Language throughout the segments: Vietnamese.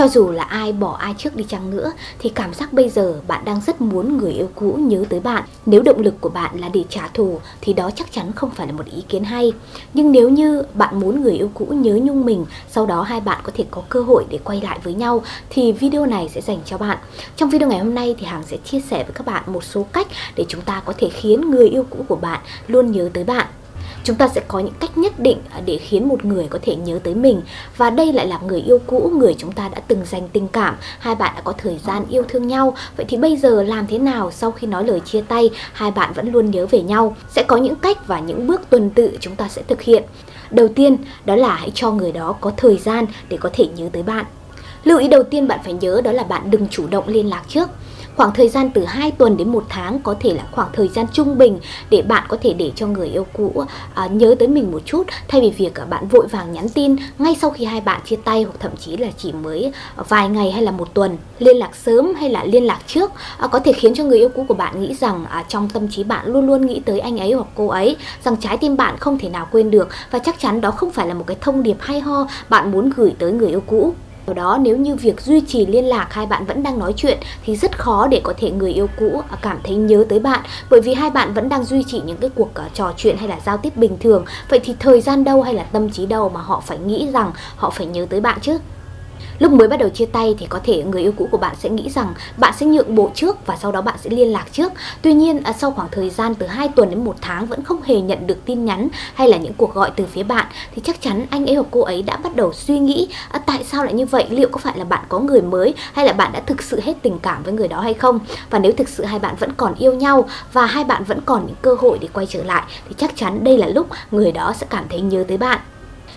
Cho dù là ai bỏ ai trước đi chăng nữa thì cảm giác bây giờ bạn đang rất muốn người yêu cũ nhớ tới bạn. Nếu động lực của bạn là để trả thù thì đó chắc chắn không phải là một ý kiến hay. Nhưng nếu như bạn muốn người yêu cũ nhớ nhung mình, sau đó hai bạn có thể có cơ hội để quay lại với nhau thì video này sẽ dành cho bạn. Trong video ngày hôm nay thì Hằng sẽ chia sẻ với các bạn một số cách để chúng ta có thể khiến người yêu cũ của bạn luôn nhớ tới bạn chúng ta sẽ có những cách nhất định à, để khiến một người có thể nhớ tới mình. Và đây lại là người yêu cũ, người chúng ta đã từng dành tình cảm. Hai bạn đã có thời gian yêu thương nhau. Vậy thì bây giờ làm thế nào sau khi nói lời chia tay, hai bạn vẫn luôn nhớ về nhau? Sẽ có những cách và những bước tuần tự chúng ta sẽ thực hiện. Đầu tiên, đó là hãy cho người đó có thời gian để có thể nhớ tới bạn. Lưu ý đầu tiên bạn phải nhớ đó là bạn đừng chủ động liên lạc trước. Khoảng thời gian từ 2 tuần đến 1 tháng có thể là khoảng thời gian trung bình để bạn có thể để cho người yêu cũ à, nhớ tới mình một chút thay vì việc à, bạn vội vàng nhắn tin ngay sau khi hai bạn chia tay hoặc thậm chí là chỉ mới à, vài ngày hay là một tuần. Liên lạc sớm hay là liên lạc trước à, có thể khiến cho người yêu cũ của bạn nghĩ rằng à, trong tâm trí bạn luôn luôn nghĩ tới anh ấy hoặc cô ấy, rằng trái tim bạn không thể nào quên được và chắc chắn đó không phải là một cái thông điệp hay ho bạn muốn gửi tới người yêu cũ do đó, nếu như việc duy trì liên lạc hai bạn vẫn đang nói chuyện thì rất khó để có thể người yêu cũ à, cảm thấy nhớ tới bạn. Bởi vì hai bạn vẫn đang duy trì những cái cuộc à, trò chuyện hay là giao tiếp bình thường. Vậy thì thời gian đâu hay là tâm trí đâu mà họ phải nghĩ rằng họ phải nhớ tới bạn chứ? Lúc mới bắt đầu chia tay thì có thể người yêu cũ của bạn sẽ nghĩ rằng bạn sẽ nhượng bộ trước và sau đó bạn sẽ liên lạc trước. Tuy nhiên à, sau khoảng thời gian từ 2 tuần đến 1 tháng vẫn không hề nhận được tin nhắn hay là những cuộc gọi từ phía bạn thì chắc chắn anh ấy hoặc cô ấy đã bắt đầu suy nghĩ à, tại sao lại như vậy, liệu có phải là bạn có người mới hay là bạn đã thực sự hết tình cảm với người đó hay không? Và nếu thực sự hai bạn vẫn còn yêu nhau và hai bạn vẫn còn những cơ hội để quay trở lại thì chắc chắn đây là lúc người đó sẽ cảm thấy nhớ tới bạn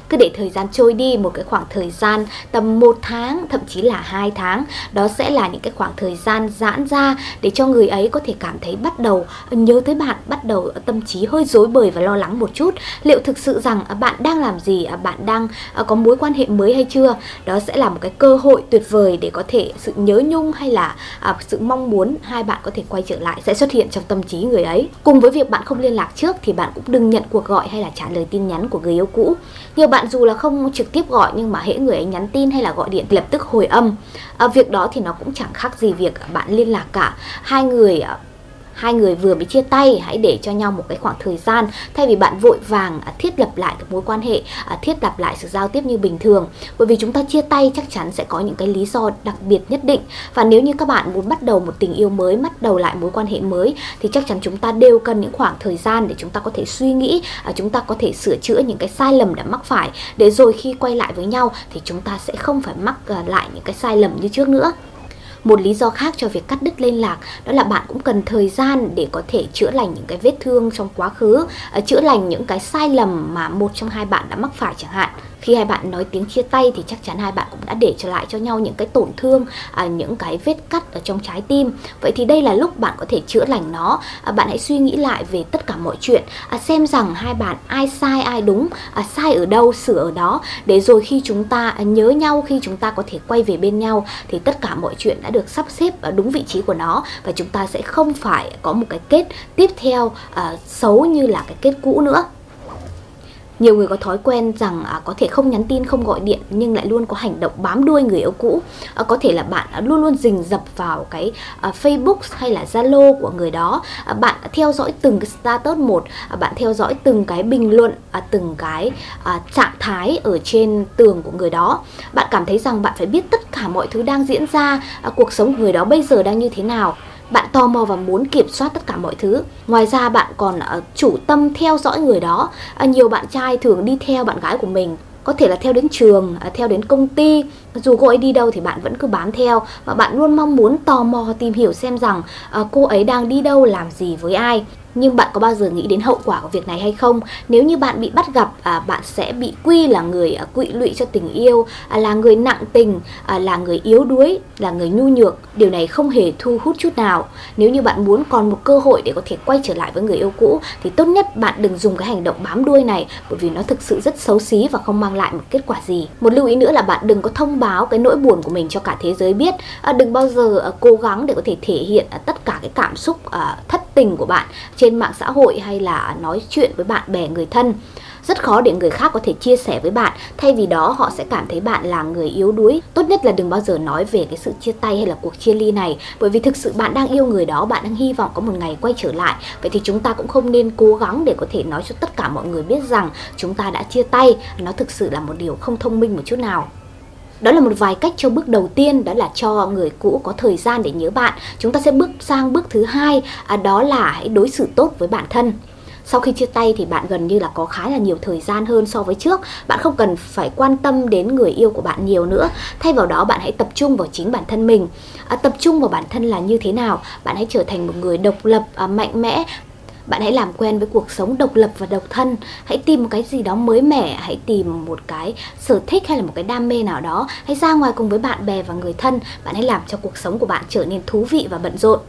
cứ để thời gian trôi đi, một cái khoảng thời gian tầm một tháng, thậm chí là hai tháng, đó sẽ là những cái khoảng thời gian giãn ra để cho người ấy có thể cảm thấy bắt đầu, nhớ tới bạn, bắt đầu tâm trí hơi rối bời và lo lắng một chút. Liệu thực sự rằng à, bạn đang làm gì? À, bạn đang à, có mối quan hệ mới hay chưa? Đó sẽ là một cái cơ hội tuyệt vời để có thể sự nhớ nhung hay là sự mong muốn hai bạn có thể quay trở lại sẽ xuất hiện trong tâm trí người ấy. Cùng với việc bạn không liên lạc trước thì bạn cũng đừng nhận cuộc gọi hay là trả lời tin nhắn của người yêu cũ. Nhiều bạn dù là không trực tiếp gọi nhưng mà hễ người ấy nhắn tin hay là gọi điện lập tức hồi âm. À, việc đó thì nó cũng chẳng khác gì việc bạn liên lạc cả. Hai người à, hai người vừa mới chia tay, hãy để cho nhau một cái khoảng thời gian. Thay vì bạn vội vàng à, thiết lập lại cái mối quan hệ à, thiết lập lại sự giao tiếp như bình thường. Bởi vì chúng ta chia tay chắc chắn sẽ có những cái lý do đặc biệt nhất định. Và nếu như các bạn muốn bắt đầu một tình yêu mới, bắt đầu lại mối quan hệ mới, thì chắc chắn chúng ta đều cần những khoảng thời gian để chúng ta có thể suy nghĩ à, chúng ta có thể sửa chữa những cái sai lầm đã mắc phải. Để rồi khi quay lại với nhau, thì chúng ta sẽ không phải mắc lại những cái sai lầm như trước nữa một lý do khác cho việc cắt đứt liên lạc đó là bạn cũng cần thời gian để có thể chữa lành những cái vết thương trong quá khứ, à, chữa lành những cái sai lầm mà một trong hai bạn đã mắc phải chẳng hạn khi hai bạn nói tiếng chia tay thì chắc chắn hai bạn cũng đã để trở lại cho nhau những cái tổn thương à, những cái vết cắt ở trong trái tim. Vậy thì đây là lúc bạn có thể chữa lành nó. À, bạn hãy suy nghĩ lại về tất cả mọi chuyện. À, xem rằng hai bạn ai sai ai đúng à, sai ở đâu sửa ở đó. Để rồi khi chúng ta à, nhớ nhau khi chúng ta có thể quay về bên nhau thì tất cả mọi chuyện đã được sắp xếp ở đúng vị trí của nó. Và chúng ta sẽ không phải có một cái kết tiếp theo à, xấu như là cái kết cũ nữa nhiều người có thói quen rằng à, có thể không nhắn tin, không gọi điện nhưng lại luôn có hành động bám đuôi người yêu cũ. À, có thể là bạn à, luôn luôn rình dập vào cái à, Facebook hay là Zalo của người đó. À, bạn theo dõi từng cái status một, à, bạn theo dõi từng cái bình luận, à, từng cái à, trạng thái ở trên tường của người đó. Bạn cảm thấy rằng bạn phải biết tất cả mọi thứ đang diễn ra, à, cuộc sống của người đó bây giờ đang như thế nào bạn tò mò và muốn kiểm soát tất cả mọi thứ. Ngoài ra bạn còn uh, chủ tâm theo dõi người đó. Uh, nhiều bạn trai thường đi theo bạn gái của mình có thể là theo đến trường, ờ, theo đến công ty. Dù cô ấy đi đâu thì bạn vẫn cứ bám theo và bạn luôn mong muốn tò mò tìm hiểu xem rằng cô ấy đang đi đâu làm gì với ai nhưng bạn có bao giờ nghĩ đến hậu quả của việc này hay không? Nếu như bạn bị bắt gặp à, bạn sẽ bị quy là người à, quỵ lụy cho tình yêu à, là người nặng tình à, là người yếu đuối là người nhu nhược điều này không hề thu hút chút nào. Nếu như bạn muốn còn một cơ hội để có thể quay trở lại với người yêu cũ thì tốt nhất bạn đừng dùng cái hành động bám đuôi này bởi vì nó thực sự rất xấu xí và không mang lại một kết quả gì. Một lưu ý nữa là bạn đừng có thông báo cái nỗi buồn của mình cho cả thế giới biết. À, đừng bao giờ à, cố gắng để có thể thể hiện à, tất cả cái cảm xúc à, thất tình của bạn trên mạng xã hội hay là nói chuyện với bạn bè, người thân. Rất khó để người khác có thể chia sẻ với bạn. Thay vì đó, họ sẽ cảm thấy bạn là người yếu đuối. Tốt nhất là đừng bao giờ nói về cái sự chia tay hay là cuộc chia ly này, bởi vì thực sự bạn đang yêu người đó, bạn đang hy vọng có một ngày quay trở lại. Vậy thì chúng ta cũng không nên cố gắng để có thể nói cho tất cả mọi người biết rằng chúng ta đã chia tay. Nó thực sự là một điều không thông minh một chút nào đó là một vài cách cho bước đầu tiên đó là cho người cũ có thời gian để nhớ bạn. Chúng ta sẽ bước sang bước thứ hai à, đó là hãy đối xử tốt với bản thân. Sau khi chia tay thì bạn gần như là có khá là nhiều thời gian hơn so với trước. Bạn không cần phải quan tâm đến người yêu của bạn nhiều nữa. Thay vào đó bạn hãy tập trung vào chính bản thân mình. À, tập trung vào bản thân là như thế nào? Bạn hãy trở thành một người độc lập à, mạnh mẽ bạn hãy làm quen với cuộc sống độc lập và độc thân. Hãy tìm một cái gì đó mới mẻ hãy tìm một cái sở thích hay là một cái đam mê nào đó. Hãy ra ngoài cùng với bạn bè và người thân. Bạn hãy làm cho cuộc sống của bạn trở nên thú vị và bận rộn.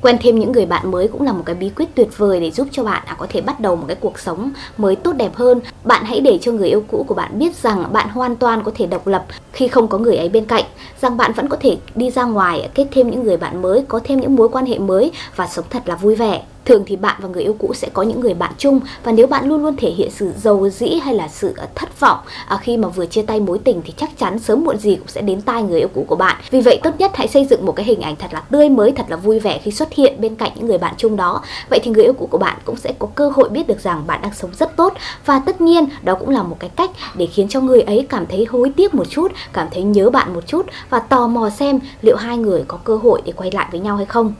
Quen thêm những người bạn mới cũng là một cái bí quyết tuyệt vời để giúp cho bạn à, có thể bắt đầu một cái cuộc sống mới tốt đẹp hơn. Bạn hãy để cho người yêu cũ của bạn biết rằng bạn hoàn toàn có thể độc lập khi không có người ấy bên cạnh. Rằng bạn vẫn có thể đi ra ngoài kết thêm những người bạn mới có thêm những mối quan hệ mới và sống thật là vui vẻ thường thì bạn và người yêu cũ sẽ có những người bạn chung. Và nếu bạn luôn luôn thể hiện sự giàu dĩ hay là sự ờ, thất vọng à, khi mà vừa chia tay mối tình thì chắc chắn sớm muộn gì cũng sẽ đến tai người yêu cũ của bạn. Vì vậy tốt nhất hãy xây dựng một cái hình ảnh thật là tươi mới, thật là vui vẻ khi xuất hiện bên cạnh những người bạn chung đó. Vậy thì người yêu cũ của bạn cũng sẽ có cơ hội biết được rằng bạn đang sống rất tốt. Và tất nhiên, đó cũng là một cái cách để khiến cho người ấy cảm thấy hối tiếc một chút, cảm thấy nhớ bạn một chút và tò mò xem liệu hai người có cơ hội để quay lại với nhau hay không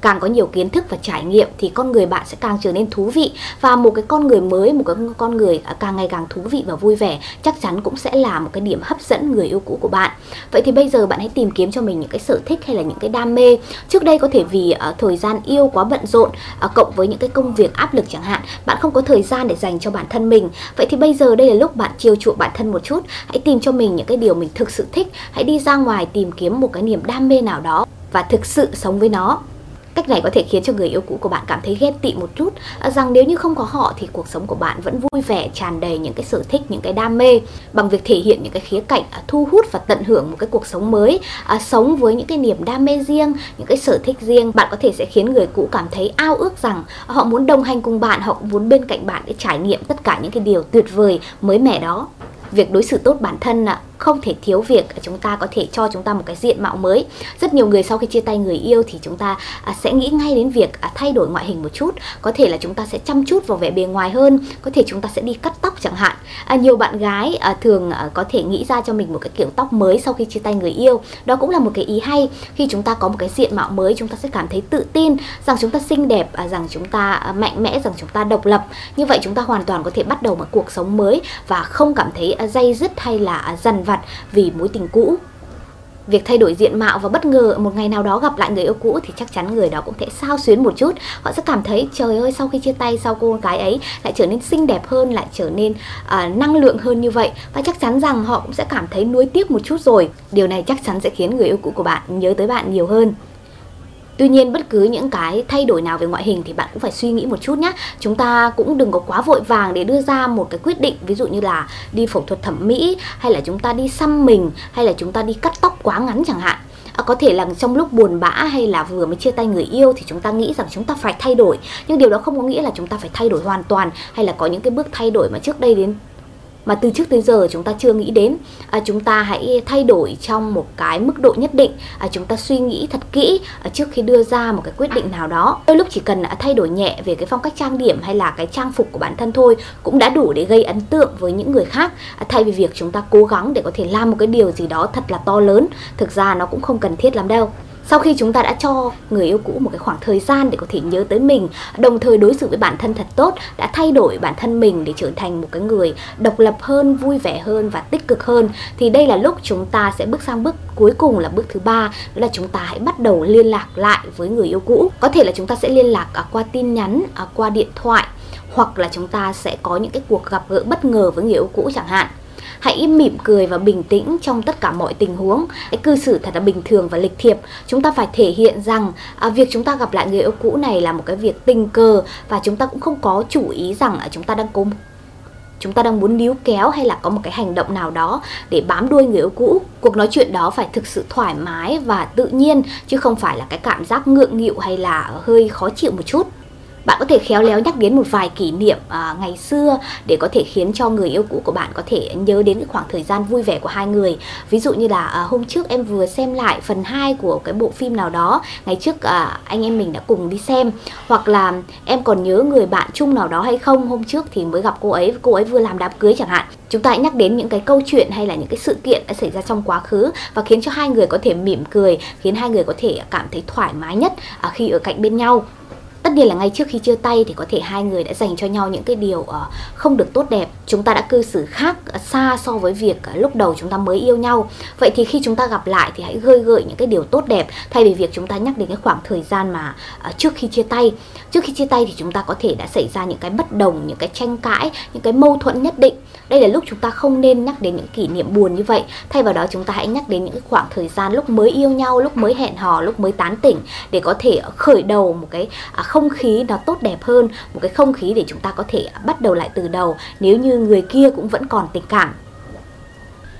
càng có nhiều kiến thức và trải nghiệm thì con người bạn sẽ càng trở nên thú vị. Và một cái con người mới một cái con người à, càng ngày càng thú vị và vui vẻ chắc chắn cũng sẽ là một cái điểm hấp dẫn người yêu cũ của bạn. Vậy thì bây giờ bạn hãy tìm kiếm cho mình những cái sở thích hay là những cái đam mê. Trước đây có thể vì uh, thời gian yêu quá bận rộn uh, cộng với những cái công việc áp lực chẳng hạn bạn không có thời gian để dành cho bản thân mình. Vậy thì bây giờ đây là lúc bạn chiều chuộng bản thân một chút. Hãy tìm cho mình những cái điều mình thực sự thích. Hãy đi ra ngoài tìm kiếm một cái niềm đam mê nào đó và thực sự sống với nó. Cách này có thể khiến cho người yêu cũ của bạn cảm thấy ghen tị một chút à, rằng nếu như không có họ thì cuộc sống của bạn vẫn vui vẻ, tràn đầy những cái sở thích, những cái đam mê bằng việc thể hiện những cái khía cạnh à, thu hút và tận hưởng một cái cuộc sống mới, à, sống với những cái niềm đam mê riêng, những cái sở thích riêng, bạn có thể sẽ khiến người cũ cảm thấy ao ước rằng họ muốn đồng hành cùng bạn, họ muốn bên cạnh bạn để trải nghiệm tất cả những cái điều tuyệt vời mới mẻ đó. Việc đối xử tốt bản thân không thể thiếu việc chúng ta có thể cho chúng ta một cái diện mạo mới. Rất nhiều người sau khi chia tay người yêu thì chúng ta à, sẽ nghĩ ngay đến việc à, thay đổi ngoại hình một chút. Có thể là chúng ta sẽ chăm chút vào vẻ bề ngoài hơn. Có thể chúng ta sẽ đi cắt tóc chẳng hạn. À, nhiều bạn gái à, thường có thể nghĩ ra cho mình một cái kiểu tóc mới sau khi chia tay người yêu. Đó cũng là một cái ý hay. Khi chúng ta có một cái diện mạo mới chúng ta sẽ cảm thấy tự tin rằng chúng ta xinh đẹp rằng chúng ta mạnh mẽ rằng chúng ta độc lập. Như vậy chúng ta hoàn toàn có thể bắt đầu một cuộc sống mới và không cảm thấy dây dứt hay là dần vặt vì mối tình cũ. Việc thay đổi diện mạo và bất ngờ một ngày nào đó gặp lại người yêu cũ thì chắc chắn người đó cũng sẽ sao xuyến một chút. Họ sẽ cảm thấy trời ơi sau khi chia tay sau cô gái ấy lại trở nên xinh đẹp hơn, lại trở nên uh, năng lượng hơn như vậy và chắc chắn rằng họ cũng sẽ cảm thấy nuối tiếc một chút rồi. Điều này chắc chắn sẽ khiến người yêu cũ của bạn nhớ tới bạn nhiều hơn. Tuy nhiên bất cứ những cái thay đổi nào về ngoại hình thì bạn cũng phải suy nghĩ một chút nhé. Chúng ta cũng đừng có quá vội vàng để đưa ra một cái quyết định ví dụ như là đi phẫu thuật thẩm mỹ hay là chúng ta đi xăm mình hay là chúng ta đi cắt tóc quá ngắn chẳng hạn. À, có thể là trong lúc buồn bã hay là vừa mới chia tay người yêu thì chúng ta nghĩ rằng chúng ta phải thay đổi nhưng điều đó không có nghĩa là chúng ta phải thay đổi hoàn toàn hay là có những cái bước thay đổi mà trước đây đến mà từ trước tới giờ chúng ta chưa nghĩ đến. À, chúng ta hãy thay đổi trong một cái mức độ nhất định. À, chúng ta suy nghĩ thật kỹ à, trước khi đưa ra một cái quyết định nào đó. Đôi lúc chỉ cần à, thay đổi nhẹ về cái phong cách trang điểm hay là cái trang phục của bản thân thôi cũng đã đủ để gây ấn tượng với những người khác. À, thay vì việc chúng ta cố gắng để có thể làm một cái điều gì đó thật là to lớn thực ra nó cũng không cần thiết lắm đâu sau khi chúng ta đã cho người yêu cũ một cái khoảng thời gian để có thể nhớ tới mình, đồng thời đối xử với bản thân thật tốt, đã thay đổi bản thân mình để trở thành một cái người độc lập hơn, vui vẻ hơn và tích cực hơn, thì đây là lúc chúng ta sẽ bước sang bước cuối cùng là bước thứ ba, đó là chúng ta hãy bắt đầu liên lạc lại với người yêu cũ. Có thể là chúng ta sẽ liên lạc à, qua tin nhắn à, qua điện thoại, hoặc là chúng ta sẽ có những cái cuộc gặp gỡ bất ngờ với người yêu cũ chẳng hạn. Hãy mỉm cười và bình tĩnh trong tất cả mọi tình huống. Hãy cư xử thật là bình thường và lịch thiệp. Chúng ta phải thể hiện rằng à, việc chúng ta gặp lại người yêu cũ này là một cái việc tình cờ và chúng ta cũng không có chủ ý rằng à, chúng ta đang cố chúng ta đang muốn níu kéo hay là có một cái hành động nào đó để bám đuôi người yêu cũ cuộc nói chuyện đó phải thực sự thoải mái và tự nhiên chứ không phải là cái cảm giác ngượng nghịu hay là hơi khó chịu một chút bạn có thể khéo léo nhắc đến một vài kỷ niệm à, ngày xưa để có thể khiến cho người yêu cũ của bạn có thể nhớ đến cái khoảng thời gian vui vẻ của hai người. Ví dụ như là à, hôm trước em vừa xem lại phần 2 của cái bộ phim nào đó ngày trước à, anh em mình đã cùng đi xem. Hoặc là em còn nhớ người bạn chung nào đó hay không hôm trước thì mới gặp cô ấy cô ấy vừa làm đám cưới chẳng hạn. Chúng ta hãy nhắc đến những cái câu chuyện hay là những cái sự kiện đã xảy ra trong quá khứ và khiến cho hai người có thể mỉm cười khiến hai người có thể cảm thấy thoải mái nhất à, khi ở cạnh bên nhau biệt nhiên là ngay trước khi chia tay thì có thể hai người đã dành cho nhau những cái điều ờ, không được tốt đẹp. Chúng ta đã cư xử khác ờ, xa so với việc ờ, lúc đầu chúng ta mới yêu nhau. Vậy thì khi chúng ta gặp lại thì hãy gơi gợi những cái điều tốt đẹp, thay vì việc chúng ta nhắc đến cái khoảng thời gian mà trước khi chia tay. Trước khi chia tay thì chúng ta có thể đã xảy ra những cái bất đồng, những cái tranh cãi, những cái mâu thuẫn nhất định. Đây là lúc chúng ta không nên nhắc đến những kỷ niệm buồn như vậy. Thay vào đó chúng ta hãy nhắc đến những cái khoảng thời gian lúc mới yêu nhau, lúc mới hẹn hò, lúc mới tán tỉnh để có thể khởi đầu một cái à, không không khí nó tốt đẹp hơn, một cái không khí để chúng ta có thể bắt đầu lại từ đầu. Nếu như người kia cũng vẫn còn tình cảm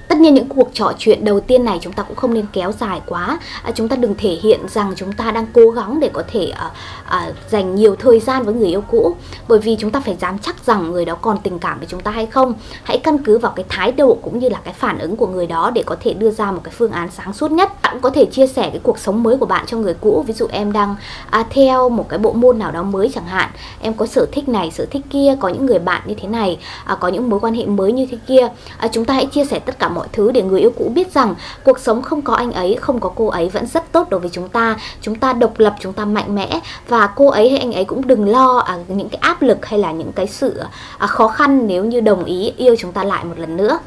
tất nhiên những cuộc trò chuyện đầu tiên này chúng ta cũng không nên kéo dài quá. À, chúng ta đừng thể hiện rằng chúng ta đang cố gắng để có thể à, à, dành nhiều thời gian với người yêu cũ. Bởi vì chúng ta phải dám chắc rằng người đó còn tình cảm với chúng ta hay không. Hãy căn cứ vào cái thái độ cũng như là cái phản ứng của người đó để có thể đưa ra một cái phương án sáng suốt nhất. Bạn cũng có thể chia sẻ cái cuộc sống mới của bạn cho người cũ. Ví dụ em đang à, theo một cái bộ môn nào đó mới chẳng hạn. Em có sở thích này sở thích kia có những người bạn như thế này à, có những mối quan hệ mới như thế kia. À, chúng ta hãy chia sẻ tất cả mọi mọi thứ để người yêu cũ biết rằng cuộc sống không có anh ấy không có cô ấy vẫn rất tốt đối với chúng ta. Chúng ta độc lập chúng ta mạnh mẽ và cô ấy hay anh ấy cũng đừng lo à, những cái áp lực hay là những cái sự à, khó khăn nếu như đồng ý yêu chúng ta lại một lần nữa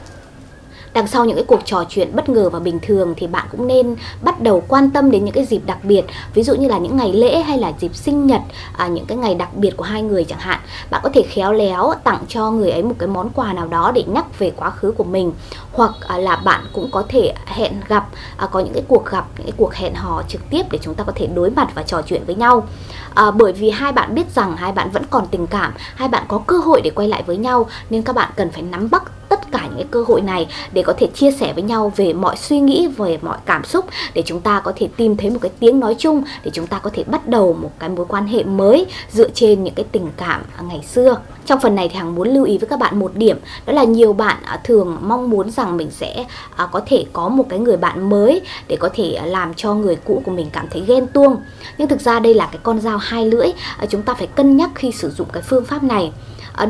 đằng sau những cái cuộc trò chuyện bất ngờ và bình thường thì bạn cũng nên bắt đầu quan tâm đến những cái dịp đặc biệt. Ví dụ như là những ngày lễ hay là dịp sinh nhật à, những cái ngày đặc biệt của hai người chẳng hạn. Bạn có thể khéo léo tặng cho người ấy một cái món quà nào đó để nhắc về quá khứ của mình. Hoặc à, là bạn cũng có thể hẹn gặp à, có những cái cuộc gặp những cái cuộc hẹn hò trực tiếp để chúng ta có thể đối mặt và trò chuyện với nhau. À, bởi vì hai bạn biết rằng hai bạn vẫn còn tình cảm hai bạn có cơ hội để quay lại với nhau nên các bạn cần phải nắm bắt tất cả những cái cơ hội này để có thể chia sẻ với nhau về mọi suy nghĩ, về mọi cảm xúc, để chúng ta có thể tìm thấy một cái tiếng nói chung, để chúng ta có thể bắt đầu một cái mối quan hệ mới dựa trên những cái tình cảm ngày xưa. Trong phần này thì hằng muốn lưu ý với các bạn một điểm, đó là nhiều bạn à, thường mong muốn rằng mình sẽ à, có thể có một cái người bạn mới để có thể à, làm cho người cũ của mình cảm thấy ghen tuông. Nhưng thực ra đây là cái con dao hai lưỡi chúng ta phải cân nhắc khi sử dụng cái phương pháp này.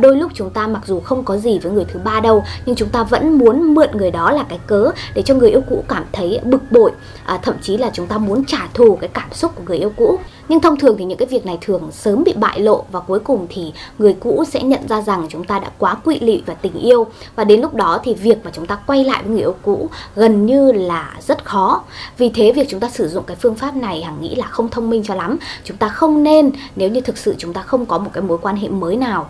Đôi lúc chúng ta mặc dù không có gì với người thứ ba đâu nhưng chúng ta vẫn muốn mượn người đó là cái cớ để cho người yêu cũ cảm thấy bực bội à, thậm chí là chúng ta muốn trả thù cái cảm xúc của người yêu cũ. Nhưng thông thường thì những cái việc này thường sớm bị bại lộ và cuối cùng thì người cũ sẽ nhận ra rằng chúng ta đã quá quỵ lị và tình yêu. Và đến lúc đó thì việc mà chúng ta quay lại với người yêu cũ gần như là rất khó. Vì thế việc chúng ta sử dụng cái phương pháp này hằng nghĩ là không thông minh cho lắm. Chúng ta không nên nếu như thực sự chúng ta không có một cái mối quan hệ mới nào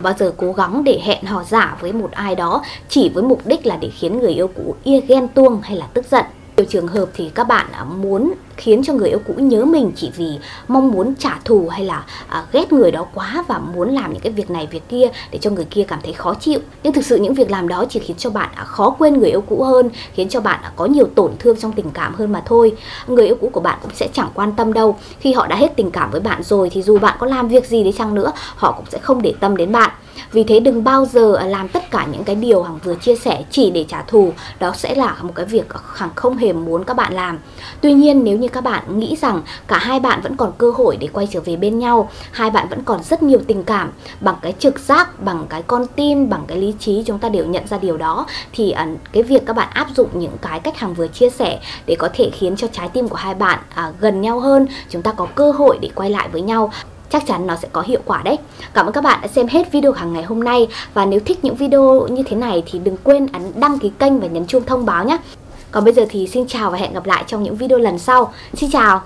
bao giờ cố gắng để hẹn hò giả với một ai đó chỉ với mục đích là để khiến người yêu cũ ia ghen tuông hay là tức giận? Nhiều trường hợp thì các bạn à, muốn khiến cho người yêu cũ nhớ mình chỉ vì mong muốn trả thù hay là à, ghét người đó quá và muốn làm những cái việc này việc kia để cho người kia cảm thấy khó chịu. Nhưng thực sự những việc làm đó chỉ khiến cho bạn à, khó quên người yêu cũ hơn khiến cho bạn à, có nhiều tổn thương trong tình cảm hơn mà thôi. Người yêu cũ của bạn cũng sẽ chẳng quan tâm đâu. Khi họ đã hết tình cảm với bạn rồi thì dù bạn có làm việc gì đi chăng nữa họ cũng sẽ không để tâm đến bạn vì thế đừng bao giờ làm tất cả những cái điều hằng vừa chia sẻ chỉ để trả thù. Đó sẽ là một cái việc hằng không hề muốn các bạn làm. Tuy nhiên nếu như các bạn nghĩ rằng cả hai bạn vẫn còn cơ hội để quay trở về bên nhau hai bạn vẫn còn rất nhiều tình cảm bằng cái trực giác bằng cái con tim bằng cái lý trí chúng ta đều nhận ra điều đó thì à, cái việc các bạn áp dụng những cái cách hằng vừa chia sẻ để có thể khiến cho trái tim của hai bạn à, gần nhau hơn chúng ta có cơ hội để quay lại với nhau chắc chắn nó sẽ có hiệu quả đấy. Cảm ơn các bạn đã xem hết video hàng ngày hôm nay và nếu thích những video như thế này thì đừng quên ấn đăng ký kênh và nhấn chuông thông báo nhé. Còn bây giờ thì xin chào và hẹn gặp lại trong những video lần sau. Xin chào!